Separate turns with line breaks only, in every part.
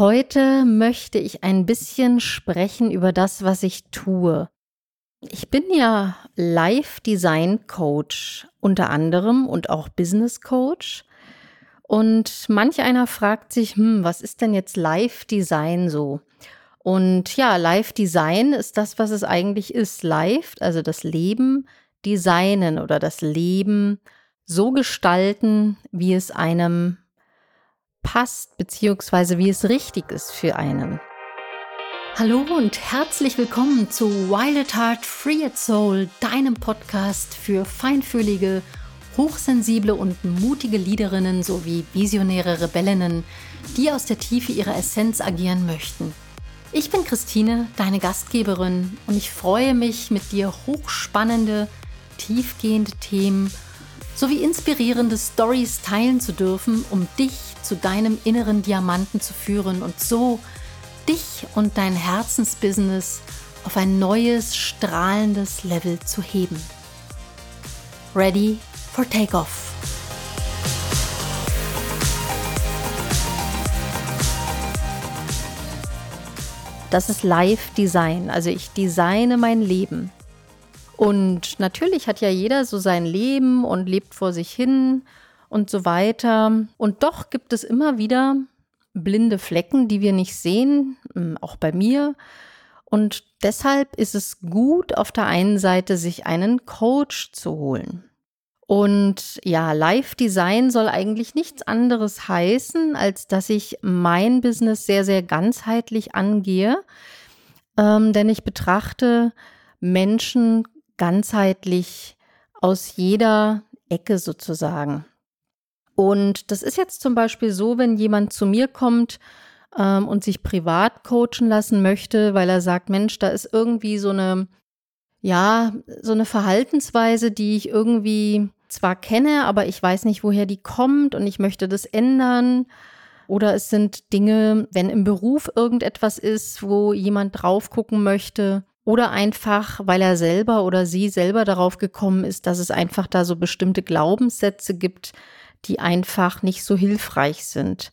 Heute möchte ich ein bisschen sprechen über das, was ich tue. Ich bin ja Live-Design-Coach unter anderem und auch Business-Coach. Und manch einer fragt sich, hm, was ist denn jetzt Live-Design so? Und ja, Live-Design ist das, was es eigentlich ist. Live, also das Leben designen oder das Leben so gestalten, wie es einem passt, beziehungsweise wie es richtig ist für einen. Hallo und herzlich willkommen zu Wild at Heart Free at Soul, deinem Podcast für feinfühlige, hochsensible und mutige Liederinnen sowie visionäre Rebellinnen, die aus der Tiefe ihrer Essenz agieren möchten. Ich bin Christine, deine Gastgeberin, und ich freue mich, mit dir hochspannende, tiefgehende Themen sowie inspirierende Stories teilen zu dürfen, um dich zu deinem inneren Diamanten zu führen und so dich und dein Herzensbusiness auf ein neues, strahlendes Level zu heben. Ready for Takeoff. Das ist Live-Design. Also ich designe mein Leben. Und natürlich hat ja jeder so sein Leben und lebt vor sich hin und so weiter. Und doch gibt es immer wieder blinde Flecken, die wir nicht sehen, hm, auch bei mir. Und deshalb ist es gut, auf der einen Seite sich einen Coach zu holen. Und ja, Live-Design soll eigentlich nichts anderes heißen, als dass ich mein Business sehr, sehr ganzheitlich angehe. Ähm, denn ich betrachte Menschen ganzheitlich aus jeder Ecke sozusagen. Und das ist jetzt zum Beispiel so, wenn jemand zu mir kommt ähm, und sich privat coachen lassen möchte, weil er sagt, Mensch, da ist irgendwie so eine, ja, so eine Verhaltensweise, die ich irgendwie zwar kenne, aber ich weiß nicht, woher die kommt und ich möchte das ändern. Oder es sind Dinge, wenn im Beruf irgendetwas ist, wo jemand drauf gucken möchte. Oder einfach, weil er selber oder sie selber darauf gekommen ist, dass es einfach da so bestimmte Glaubenssätze gibt, die einfach nicht so hilfreich sind.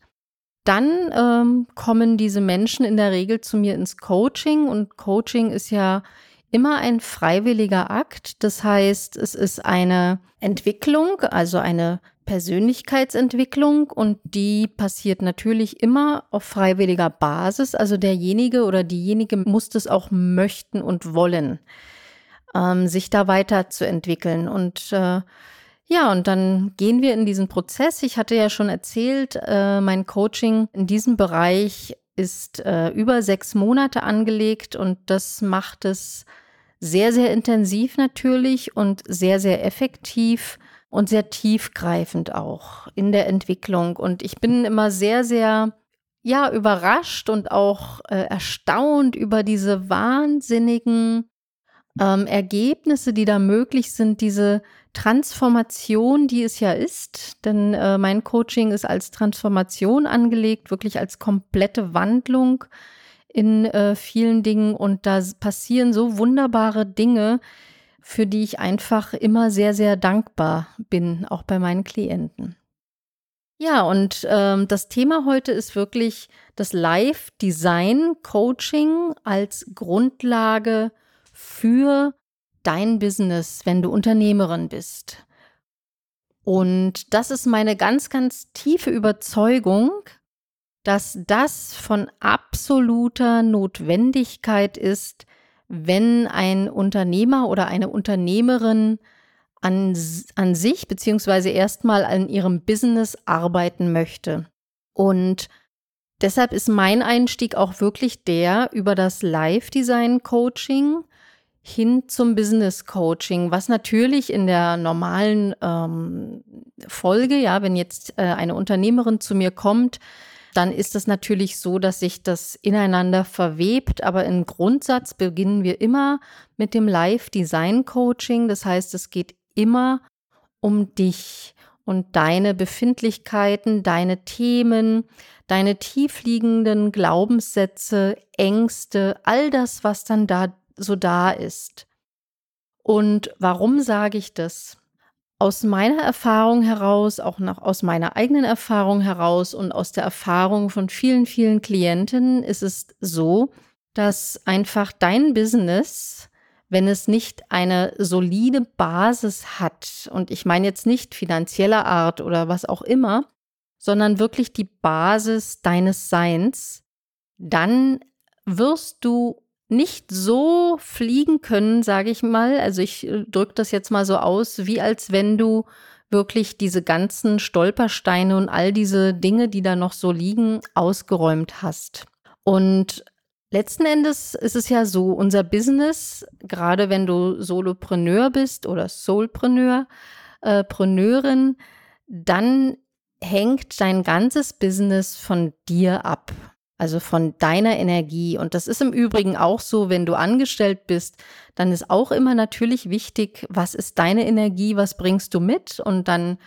Dann ähm, kommen diese Menschen in der Regel zu mir ins Coaching und Coaching ist ja immer ein freiwilliger Akt. Das heißt, es ist eine Entwicklung, also eine Persönlichkeitsentwicklung und die passiert natürlich immer auf freiwilliger Basis. Also derjenige oder diejenige muss das auch möchten und wollen, ähm, sich da weiterzuentwickeln. Und äh, ja, und dann gehen wir in diesen Prozess. Ich hatte ja schon erzählt, äh, mein Coaching in diesem Bereich ist äh, über sechs Monate angelegt und das macht es sehr, sehr intensiv natürlich und sehr, sehr effektiv und sehr tiefgreifend auch in der Entwicklung. Und ich bin immer sehr, sehr, ja, überrascht und auch äh, erstaunt über diese wahnsinnigen ähm, Ergebnisse, die da möglich sind, diese Transformation, die es ja ist, denn äh, mein Coaching ist als Transformation angelegt, wirklich als komplette Wandlung in äh, vielen Dingen und da passieren so wunderbare Dinge, für die ich einfach immer sehr, sehr dankbar bin, auch bei meinen Klienten. Ja, und ähm, das Thema heute ist wirklich das Live-Design-Coaching als Grundlage für dein Business, wenn du Unternehmerin bist. Und das ist meine ganz, ganz tiefe Überzeugung, dass das von absoluter Notwendigkeit ist, wenn ein Unternehmer oder eine Unternehmerin an, an sich beziehungsweise erstmal an ihrem Business arbeiten möchte. Und deshalb ist mein Einstieg auch wirklich der über das Live-Design-Coaching hin zum Business Coaching, was natürlich in der normalen ähm, Folge, ja, wenn jetzt äh, eine Unternehmerin zu mir kommt, dann ist es natürlich so, dass sich das ineinander verwebt. Aber im Grundsatz beginnen wir immer mit dem Live-Design-Coaching. Das heißt, es geht immer um dich und deine Befindlichkeiten, deine Themen, deine tiefliegenden Glaubenssätze, Ängste, all das, was dann da so da ist. Und warum sage ich das? Aus meiner Erfahrung heraus, auch nach, aus meiner eigenen Erfahrung heraus und aus der Erfahrung von vielen, vielen Klienten ist es so, dass einfach dein Business, wenn es nicht eine solide Basis hat, und ich meine jetzt nicht finanzieller Art oder was auch immer, sondern wirklich die Basis deines Seins, dann wirst du nicht so fliegen können, sage ich mal. Also ich äh, drücke das jetzt mal so aus, wie als wenn du wirklich diese ganzen Stolpersteine und all diese Dinge, die da noch so liegen, ausgeräumt hast. Und letzten Endes ist es ja so, unser Business, gerade wenn du Solopreneur bist oder Soulpreneur, äh, Preneurin, dann hängt dein ganzes Business von dir ab also von deiner Energie. Und das ist im Übrigen auch so, wenn du angestellt bist, dann ist auch immer natürlich wichtig, was ist deine Energie, was bringst du mit? Und dann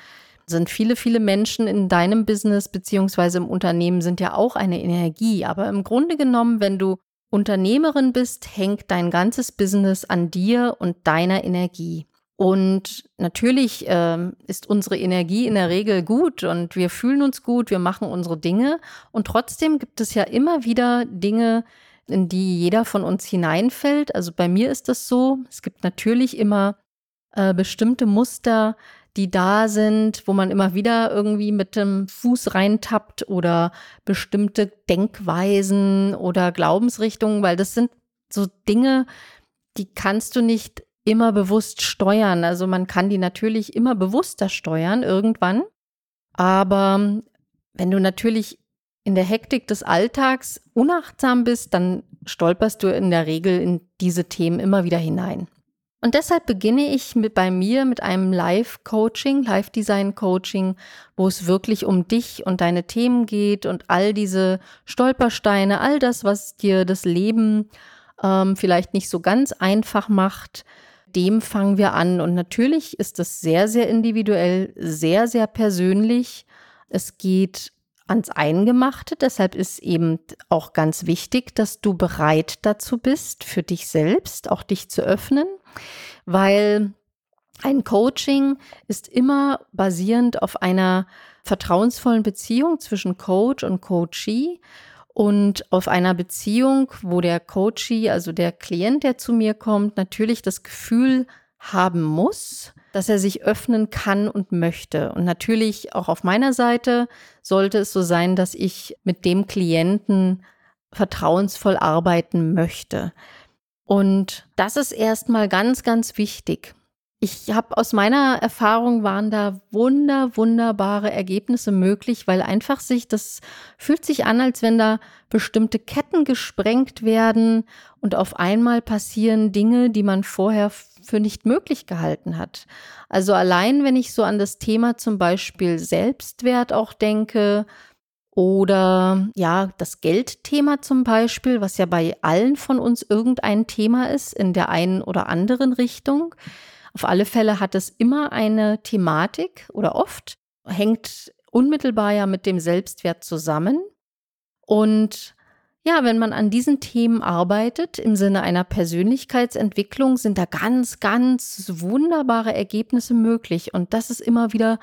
sind viele, viele Menschen in deinem Business beziehungsweise im Unternehmen sind ja auch eine Energie. Aber im Grunde genommen, wenn du Unternehmerin bist, hängt dein ganzes Business an dir und deiner Energie. Und natürlich ähm, ist unsere Energie in der Regel gut und wir fühlen uns gut, wir machen unsere Dinge. Und trotzdem gibt es ja immer wieder Dinge, in die jeder von uns hineinfällt. Also bei mir ist das so. Es gibt natürlich immer äh, bestimmte Muster, die da sind, wo man immer wieder irgendwie mit dem Fuß reintappt oder bestimmte Denkweisen oder Glaubensrichtungen, weil das sind so Dinge, die kannst du nicht immer bewusst steuern. Also man kann die natürlich immer bewusster steuern irgendwann. Aber wenn du natürlich in der Hektik des Alltags unachtsam bist, dann stolperst du in der Regel in diese Themen immer wieder hinein. Und deshalb beginne ich mit, bei mir mit einem Live-Coaching, Live-Design-Coaching, wo es wirklich um dich und deine Themen geht und all diese Stolpersteine, all das, was dir das Leben ähm, vielleicht nicht so ganz einfach macht, dem fangen wir an. Und natürlich ist das sehr, sehr individuell, sehr, sehr persönlich. Es geht ans Eingemachte. Deshalb ist eben auch ganz wichtig, dass du bereit dazu bist, für dich selbst auch dich zu öffnen, weil ein Coaching ist immer basierend auf einer vertrauensvollen Beziehung zwischen Coach und Coachee und auf einer Beziehung, wo der Coachee, also der Klient, der zu mir kommt, natürlich das Gefühl haben muss, dass er sich öffnen kann und möchte. Und natürlich auch auf meiner Seite sollte es so sein, dass ich mit dem Klienten vertrauensvoll arbeiten möchte. Und das ist erstmal ganz, ganz wichtig. Ich habe aus meiner Erfahrung waren da wunder, wunderbare Ergebnisse möglich, weil einfach sich, das fühlt sich an, als wenn da bestimmte Ketten gesprengt werden und auf einmal passieren Dinge, die man vorher für nicht möglich gehalten hat. Also allein, wenn ich so an das Thema zum Beispiel Selbstwert auch denke, oder ja, das Geldthema zum Beispiel, was ja bei allen von uns irgendein Thema ist, in der einen oder anderen Richtung. Auf alle Fälle hat es immer eine Thematik oder oft hängt unmittelbar ja mit dem Selbstwert zusammen. Und ja, wenn man an diesen Themen arbeitet im Sinne einer Persönlichkeitsentwicklung, sind da ganz, ganz wunderbare Ergebnisse möglich. Und das ist immer wieder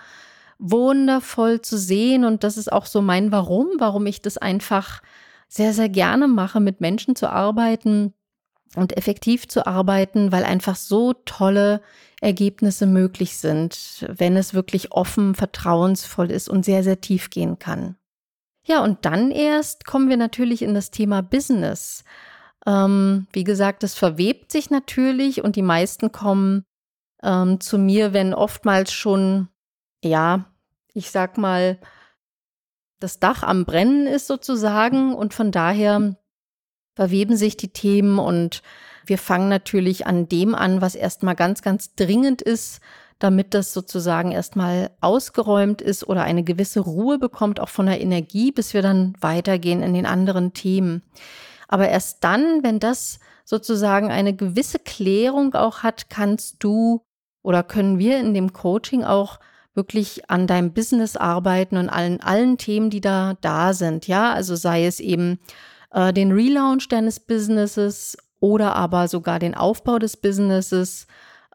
wundervoll zu sehen. Und das ist auch so mein Warum, warum ich das einfach sehr, sehr gerne mache, mit Menschen zu arbeiten, und effektiv zu arbeiten, weil einfach so tolle Ergebnisse möglich sind, wenn es wirklich offen, vertrauensvoll ist und sehr, sehr tief gehen kann. Ja, und dann erst kommen wir natürlich in das Thema Business. Ähm, wie gesagt, es verwebt sich natürlich und die meisten kommen ähm, zu mir, wenn oftmals schon, ja, ich sag mal, das Dach am Brennen ist sozusagen und von daher verweben sich die Themen und wir fangen natürlich an dem an, was erstmal ganz, ganz dringend ist, damit das sozusagen erstmal ausgeräumt ist oder eine gewisse Ruhe bekommt, auch von der Energie, bis wir dann weitergehen in den anderen Themen. Aber erst dann, wenn das sozusagen eine gewisse Klärung auch hat, kannst du oder können wir in dem Coaching auch wirklich an deinem Business arbeiten und allen, allen Themen, die da da sind. Ja, also sei es eben äh, den Relaunch deines Businesses oder aber sogar den Aufbau des Businesses,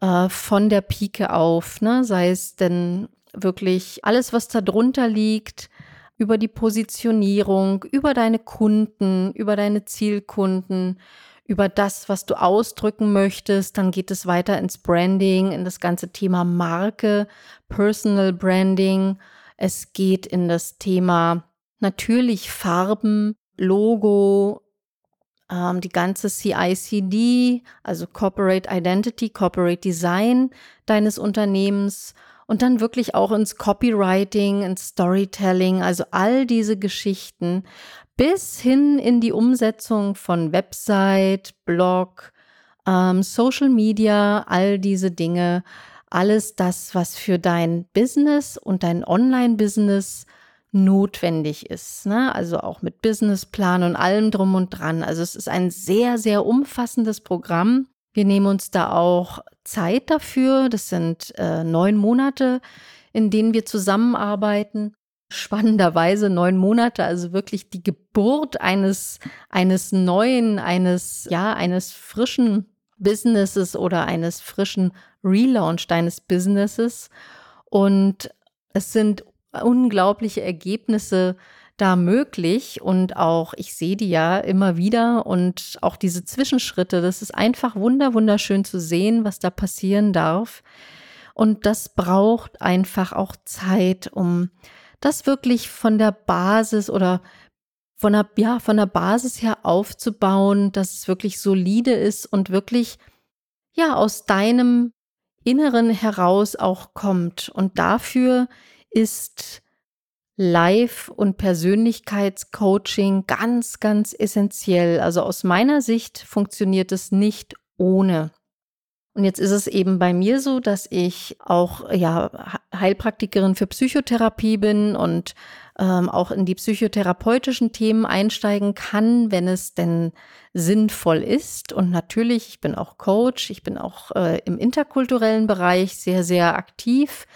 äh, von der Pike auf, ne? sei es denn wirklich alles, was da drunter liegt, über die Positionierung, über deine Kunden, über deine Zielkunden, über das, was du ausdrücken möchtest. Dann geht es weiter ins Branding, in das ganze Thema Marke, Personal Branding. Es geht in das Thema natürlich Farben, Logo, ähm, die ganze CICD, also Corporate Identity, Corporate Design deines Unternehmens und dann wirklich auch ins Copywriting, ins Storytelling, also all diese Geschichten bis hin in die Umsetzung von Website, Blog, ähm, Social Media, all diese Dinge, alles das, was für dein Business und dein Online-Business notwendig ist. Ne? Also auch mit Businessplan und allem drum und dran. Also es ist ein sehr, sehr umfassendes Programm. Wir nehmen uns da auch Zeit dafür. Das sind äh, neun Monate, in denen wir zusammenarbeiten. Spannenderweise neun Monate, also wirklich die Geburt eines, eines neuen, eines, ja, eines frischen Businesses oder eines frischen Relaunch deines Businesses. Und es sind unglaubliche Ergebnisse da möglich. Und auch ich sehe die ja immer wieder. Und auch diese Zwischenschritte, das ist einfach wunder wunderschön zu sehen, was da passieren darf. Und das braucht einfach auch Zeit, um das wirklich von der Basis oder von der, ja, von der Basis her aufzubauen, dass es wirklich solide ist und wirklich, ja, aus deinem Inneren heraus auch kommt. Und dafür ist Live- und Persönlichkeitscoaching ganz, ganz essentiell. Also aus meiner Sicht funktioniert es nicht ohne. Und jetzt ist es eben bei mir so, dass ich auch ja Heilpraktikerin für Psychotherapie bin und ähm, auch in die psychotherapeutischen Themen einsteigen kann, wenn es denn sinnvoll ist. Und natürlich, ich bin auch Coach, ich bin auch äh, im interkulturellen Bereich sehr, sehr aktiv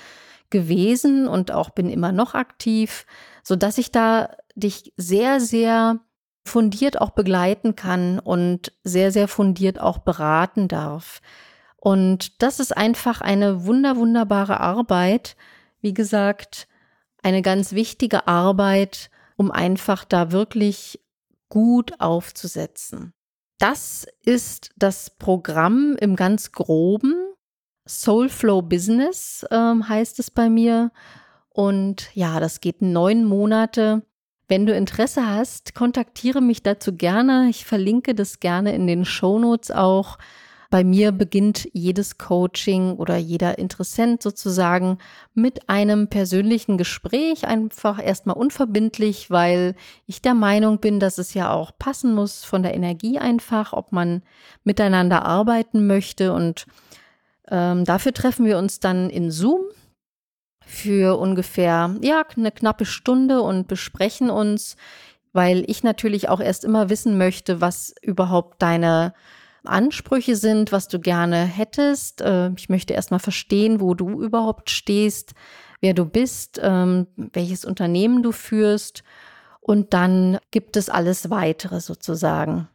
gewesen und auch bin immer noch aktiv, so dass ich da dich sehr, sehr fundiert auch begleiten kann und sehr, sehr fundiert auch beraten darf. Und das ist einfach eine wunder, wunderbare Arbeit. Wie gesagt, eine ganz wichtige Arbeit, um einfach da wirklich gut aufzusetzen. Das ist das Programm im ganz groben. Soulflow Business ähm, heißt es bei mir. Und ja, das geht neun Monate. Wenn du Interesse hast, kontaktiere mich dazu gerne. Ich verlinke das gerne in den Show Notes auch. Bei mir beginnt jedes Coaching oder jeder Interessent sozusagen mit einem persönlichen Gespräch, einfach erstmal unverbindlich, weil ich der Meinung bin, dass es ja auch passen muss von der Energie einfach, ob man miteinander arbeiten möchte und ähm, dafür treffen wir uns dann in Zoom für ungefähr ja eine knappe Stunde und besprechen uns, weil ich natürlich auch erst immer wissen möchte, was überhaupt deine Ansprüche sind, was du gerne hättest. Äh, ich möchte erstmal verstehen, wo du überhaupt stehst, wer du bist, ähm, welches Unternehmen du führst. Und dann gibt es alles weitere sozusagen.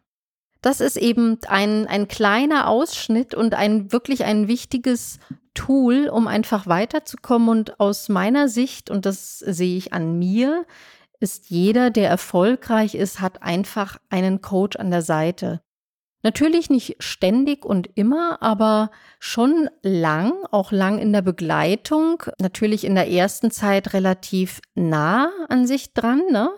Das ist eben ein, ein kleiner Ausschnitt und ein wirklich ein wichtiges Tool, um einfach weiterzukommen. Und aus meiner Sicht, und das sehe ich an mir, ist jeder, der erfolgreich ist, hat einfach einen Coach an der Seite. Natürlich nicht ständig und immer, aber schon lang, auch lang in der Begleitung. Natürlich in der ersten Zeit relativ nah an sich dran, ne?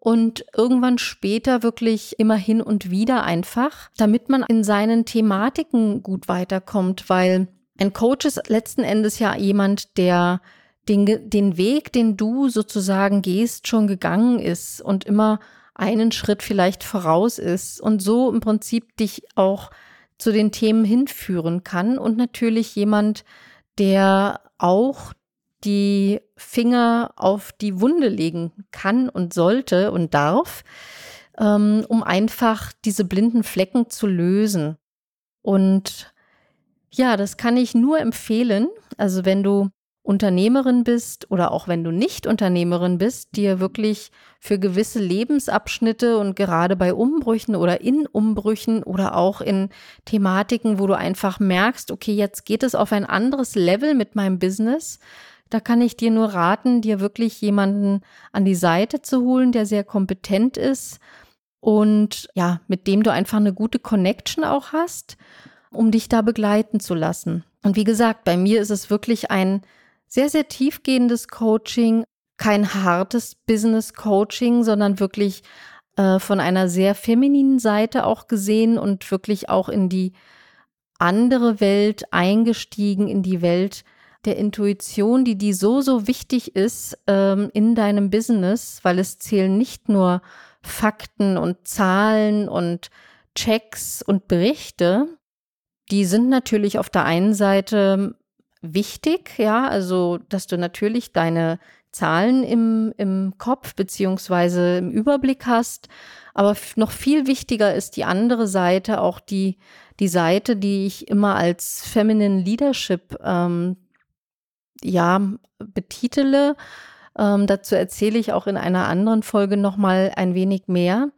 Und irgendwann später wirklich immer hin und wieder einfach, damit man in seinen Thematiken gut weiterkommt, weil ein Coach ist letzten Endes ja jemand, der den, den Weg, den du sozusagen gehst, schon gegangen ist und immer einen Schritt vielleicht voraus ist und so im Prinzip dich auch zu den Themen hinführen kann. Und natürlich jemand, der auch die Finger auf die Wunde legen kann und sollte und darf, ähm, um einfach diese blinden Flecken zu lösen. Und ja, das kann ich nur empfehlen. Also wenn du Unternehmerin bist oder auch wenn du nicht Unternehmerin bist, dir wirklich für gewisse Lebensabschnitte und gerade bei Umbrüchen oder in Umbrüchen oder auch in Thematiken, wo du einfach merkst, okay, jetzt geht es auf ein anderes Level mit meinem Business, da kann ich dir nur raten, dir wirklich jemanden an die Seite zu holen, der sehr kompetent ist und ja, mit dem du einfach eine gute Connection auch hast, um dich da begleiten zu lassen. Und wie gesagt, bei mir ist es wirklich ein sehr, sehr tiefgehendes Coaching, kein hartes Business Coaching, sondern wirklich äh, von einer sehr femininen Seite auch gesehen und wirklich auch in die andere Welt eingestiegen, in die Welt der Intuition, die die so, so wichtig ist ähm, in deinem Business, weil es zählen nicht nur Fakten und Zahlen und Checks und Berichte. Die sind natürlich auf der einen Seite wichtig, ja, also dass du natürlich deine Zahlen im, im Kopf beziehungsweise im Überblick hast. Aber noch viel wichtiger ist die andere Seite, auch die, die Seite, die ich immer als Feminine Leadership ähm, ja, betitele. Ähm, dazu erzähle ich auch in einer anderen Folge nochmal ein wenig mehr.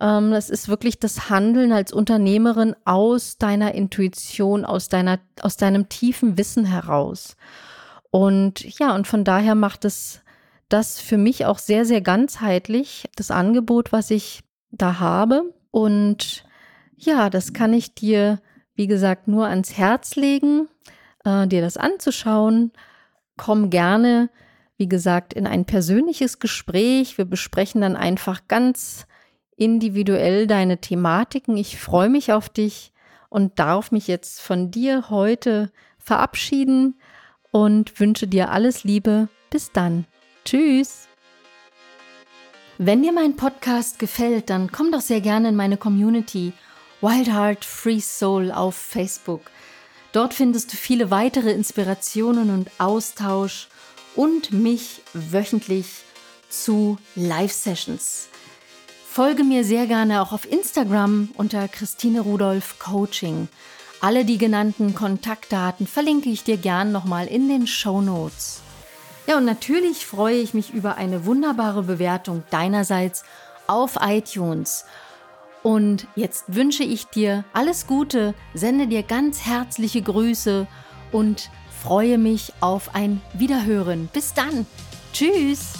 Ähm, das ist wirklich das Handeln als Unternehmerin aus deiner Intuition, aus deiner, aus deinem tiefen Wissen heraus. Und ja, und von daher macht es das für mich auch sehr, sehr ganzheitlich, das Angebot, was ich da habe. Und ja, das kann ich dir, wie gesagt, nur ans Herz legen, äh, dir das anzuschauen. Komm gerne, wie gesagt, in ein persönliches Gespräch. Wir besprechen dann einfach ganz individuell deine Thematiken. Ich freue mich auf dich und darf mich jetzt von dir heute verabschieden und wünsche dir alles Liebe. Bis dann. Tschüss. Wenn dir mein Podcast gefällt, dann komm doch sehr gerne in meine Community Wild Heart Free Soul auf Facebook. Dort findest du viele weitere Inspirationen und Austausch und mich wöchentlich zu Live-Sessions. Folge mir sehr gerne auch auf Instagram unter Christine Rudolph Coaching. Alle die genannten Kontaktdaten verlinke ich dir gern nochmal in den Show Notes. Ja, und natürlich freue ich mich über eine wunderbare Bewertung deinerseits auf iTunes. Und jetzt wünsche ich dir alles Gute, sende dir ganz herzliche Grüße und freue mich auf ein Wiederhören. Bis dann. Tschüss.